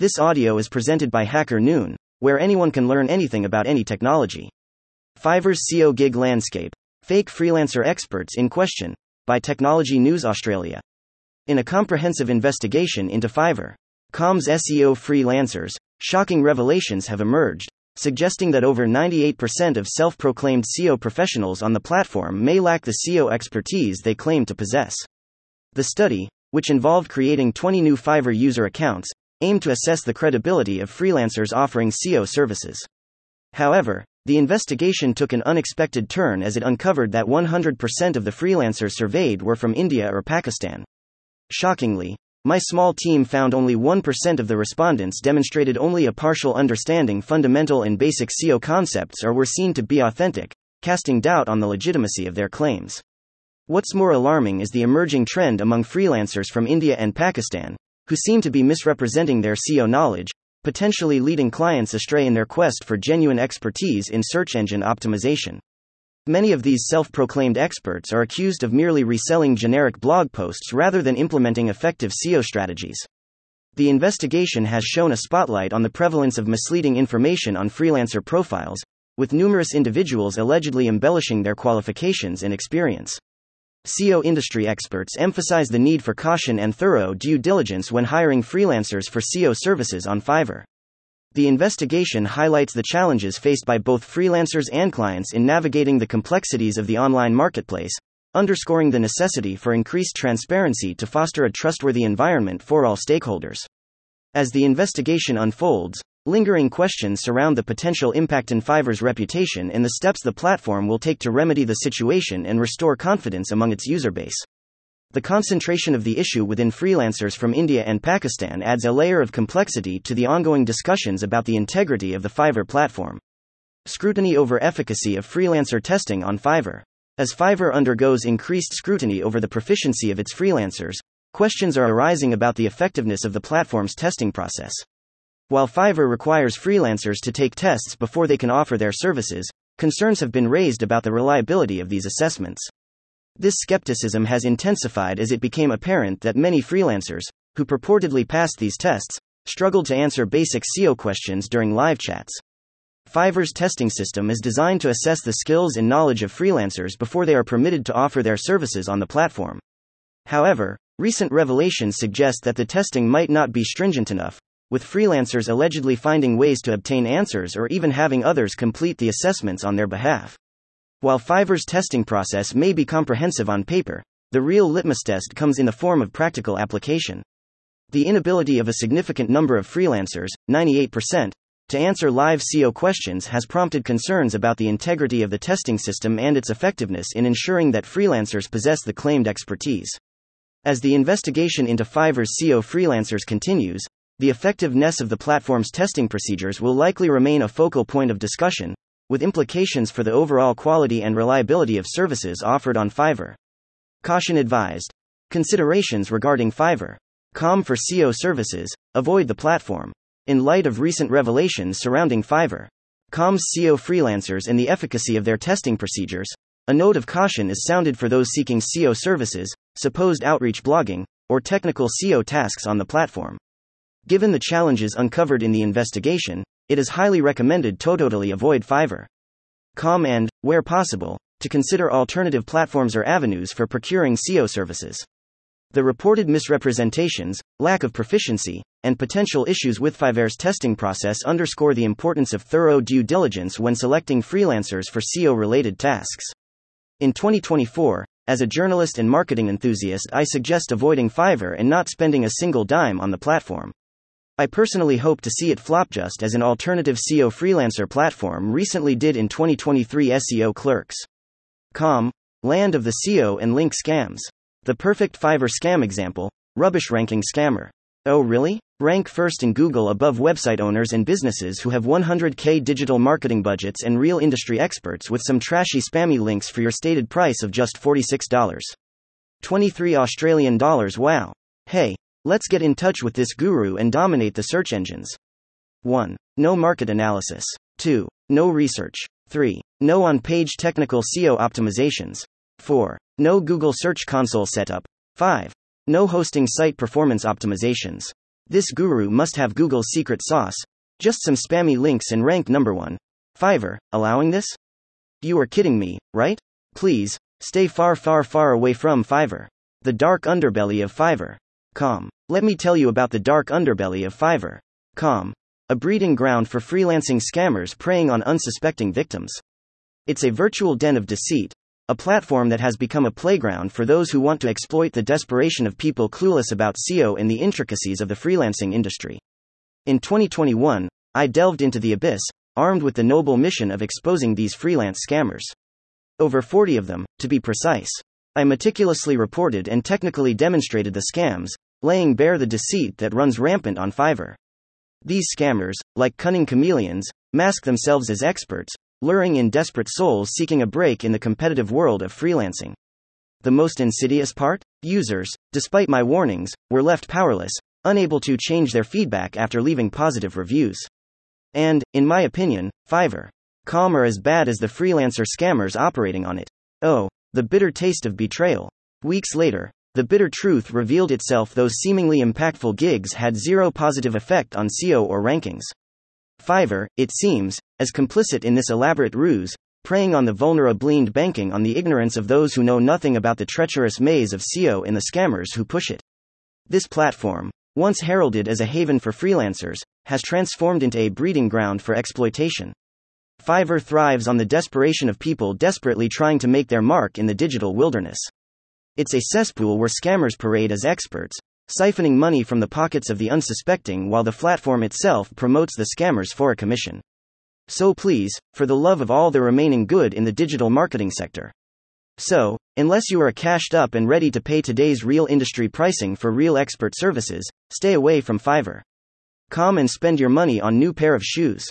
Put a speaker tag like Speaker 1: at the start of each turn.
Speaker 1: This audio is presented by Hacker Noon, where anyone can learn anything about any technology. Fiverr's SEO gig landscape. Fake freelancer experts in question. By Technology News Australia. In a comprehensive investigation into Fiverr.com's SEO freelancers, shocking revelations have emerged, suggesting that over 98% of self proclaimed SEO professionals on the platform may lack the SEO expertise they claim to possess. The study, which involved creating 20 new Fiverr user accounts, aimed to assess the credibility of freelancers offering SEO services. However, the investigation took an unexpected turn as it uncovered that 100% of the freelancers surveyed were from India or Pakistan. Shockingly, my small team found only 1% of the respondents demonstrated only a partial understanding fundamental and basic SEO concepts or were seen to be authentic, casting doubt on the legitimacy of their claims. What's more alarming is the emerging trend among freelancers from India and Pakistan, who seem to be misrepresenting their SEO knowledge, potentially leading clients astray in their quest for genuine expertise in search engine optimization. Many of these self proclaimed experts are accused of merely reselling generic blog posts rather than implementing effective SEO strategies. The investigation has shown a spotlight on the prevalence of misleading information on freelancer profiles, with numerous individuals allegedly embellishing their qualifications and experience. SEO industry experts emphasize the need for caution and thorough due diligence when hiring freelancers for SEO services on Fiverr. The investigation highlights the challenges faced by both freelancers and clients in navigating the complexities of the online marketplace, underscoring the necessity for increased transparency to foster a trustworthy environment for all stakeholders. As the investigation unfolds, Lingering questions surround the potential impact in Fiverr's reputation and the steps the platform will take to remedy the situation and restore confidence among its user base. The concentration of the issue within freelancers from India and Pakistan adds a layer of complexity to the ongoing discussions about the integrity of the Fiverr platform. Scrutiny over efficacy of freelancer testing on Fiverr. As Fiverr undergoes increased scrutiny over the proficiency of its freelancers, questions are arising about the effectiveness of the platform's testing process. While Fiverr requires freelancers to take tests before they can offer their services, concerns have been raised about the reliability of these assessments. This skepticism has intensified as it became apparent that many freelancers, who purportedly passed these tests, struggled to answer basic SEO questions during live chats. Fiverr's testing system is designed to assess the skills and knowledge of freelancers before they are permitted to offer their services on the platform. However, recent revelations suggest that the testing might not be stringent enough, with freelancers allegedly finding ways to obtain answers or even having others complete the assessments on their behalf. While Fiverr's testing process may be comprehensive on paper, the real litmus test comes in the form of practical application. The inability of a significant number of freelancers, 98%, to answer live SEO questions has prompted concerns about the integrity of the testing system and its effectiveness in ensuring that freelancers possess the claimed expertise. As the investigation into Fiverr's SEO freelancers continues, the effectiveness of the platform's testing procedures will likely remain a focal point of discussion, with implications for the overall quality and reliability of services offered on Fiverr. Caution advised. Considerations regarding Fiverr. Com for SEO services, avoid the platform. In light of recent revelations surrounding Fiverr, com's SEO freelancers and the efficacy of their testing procedures, a note of caution is sounded for those seeking SEO services, supposed outreach blogging, or technical SEO tasks on the platform. Given the challenges uncovered in the investigation, it is highly recommended to totally avoid Fiverr. Com and, where possible, to consider alternative platforms or avenues for procuring SEO services. The reported misrepresentations, lack of proficiency, and potential issues with Fiverr's testing process underscore the importance of thorough due diligence when selecting freelancers for SEO related tasks. In 2024, as a journalist and marketing enthusiast, I suggest avoiding Fiverr and not spending a single dime on the platform. I personally hope to see it flop just as an alternative SEO freelancer platform recently did in 2023 SEO Clerks. Com, land of the SEO and link scams. The perfect Fiverr scam example, rubbish ranking scammer. Oh, really? Rank first in Google above website owners and businesses who have 100k digital marketing budgets and real industry experts with some trashy spammy links for your stated price of just $46. 23 Australian dollars. Wow. Hey, Let's get in touch with this guru and dominate the search engines. 1. No market analysis. 2. No research. 3. No on page technical SEO optimizations. 4. No Google Search Console setup. 5. No hosting site performance optimizations. This guru must have Google's secret sauce. Just some spammy links and rank number one. Fiverr, allowing this? You are kidding me, right? Please, stay far, far, far away from Fiverr. The dark underbelly of Fiverr. Com. Let me tell you about the dark underbelly of Fiverr. Com. A breeding ground for freelancing scammers preying on unsuspecting victims. It's a virtual den of deceit, a platform that has become a playground for those who want to exploit the desperation of people clueless about SEO and the intricacies of the freelancing industry. In 2021, I delved into the abyss, armed with the noble mission of exposing these freelance scammers. Over 40 of them, to be precise. I meticulously reported and technically demonstrated the scams, laying bare the deceit that runs rampant on Fiverr. These scammers, like cunning chameleons, mask themselves as experts, luring in desperate souls seeking a break in the competitive world of freelancing. The most insidious part? Users, despite my warnings, were left powerless, unable to change their feedback after leaving positive reviews. And, in my opinion, Fiverr. Com are as bad as the freelancer scammers operating on it. Oh, the bitter taste of betrayal. Weeks later, the bitter truth revealed itself those seemingly impactful gigs had zero positive effect on SEO or rankings. Fiverr, it seems, as complicit in this elaborate ruse, preying on the vulnerable banking on the ignorance of those who know nothing about the treacherous maze of SEO and the scammers who push it. This platform, once heralded as a haven for freelancers, has transformed into a breeding ground for exploitation. Fiverr thrives on the desperation of people desperately trying to make their mark in the digital wilderness. It's a cesspool where scammers parade as experts, siphoning money from the pockets of the unsuspecting while the platform itself promotes the scammers for a commission. So please, for the love of all the remaining good in the digital marketing sector. So, unless you are cashed up and ready to pay today's real industry pricing for real expert services, stay away from Fiverr. Come and spend your money on new pair of shoes.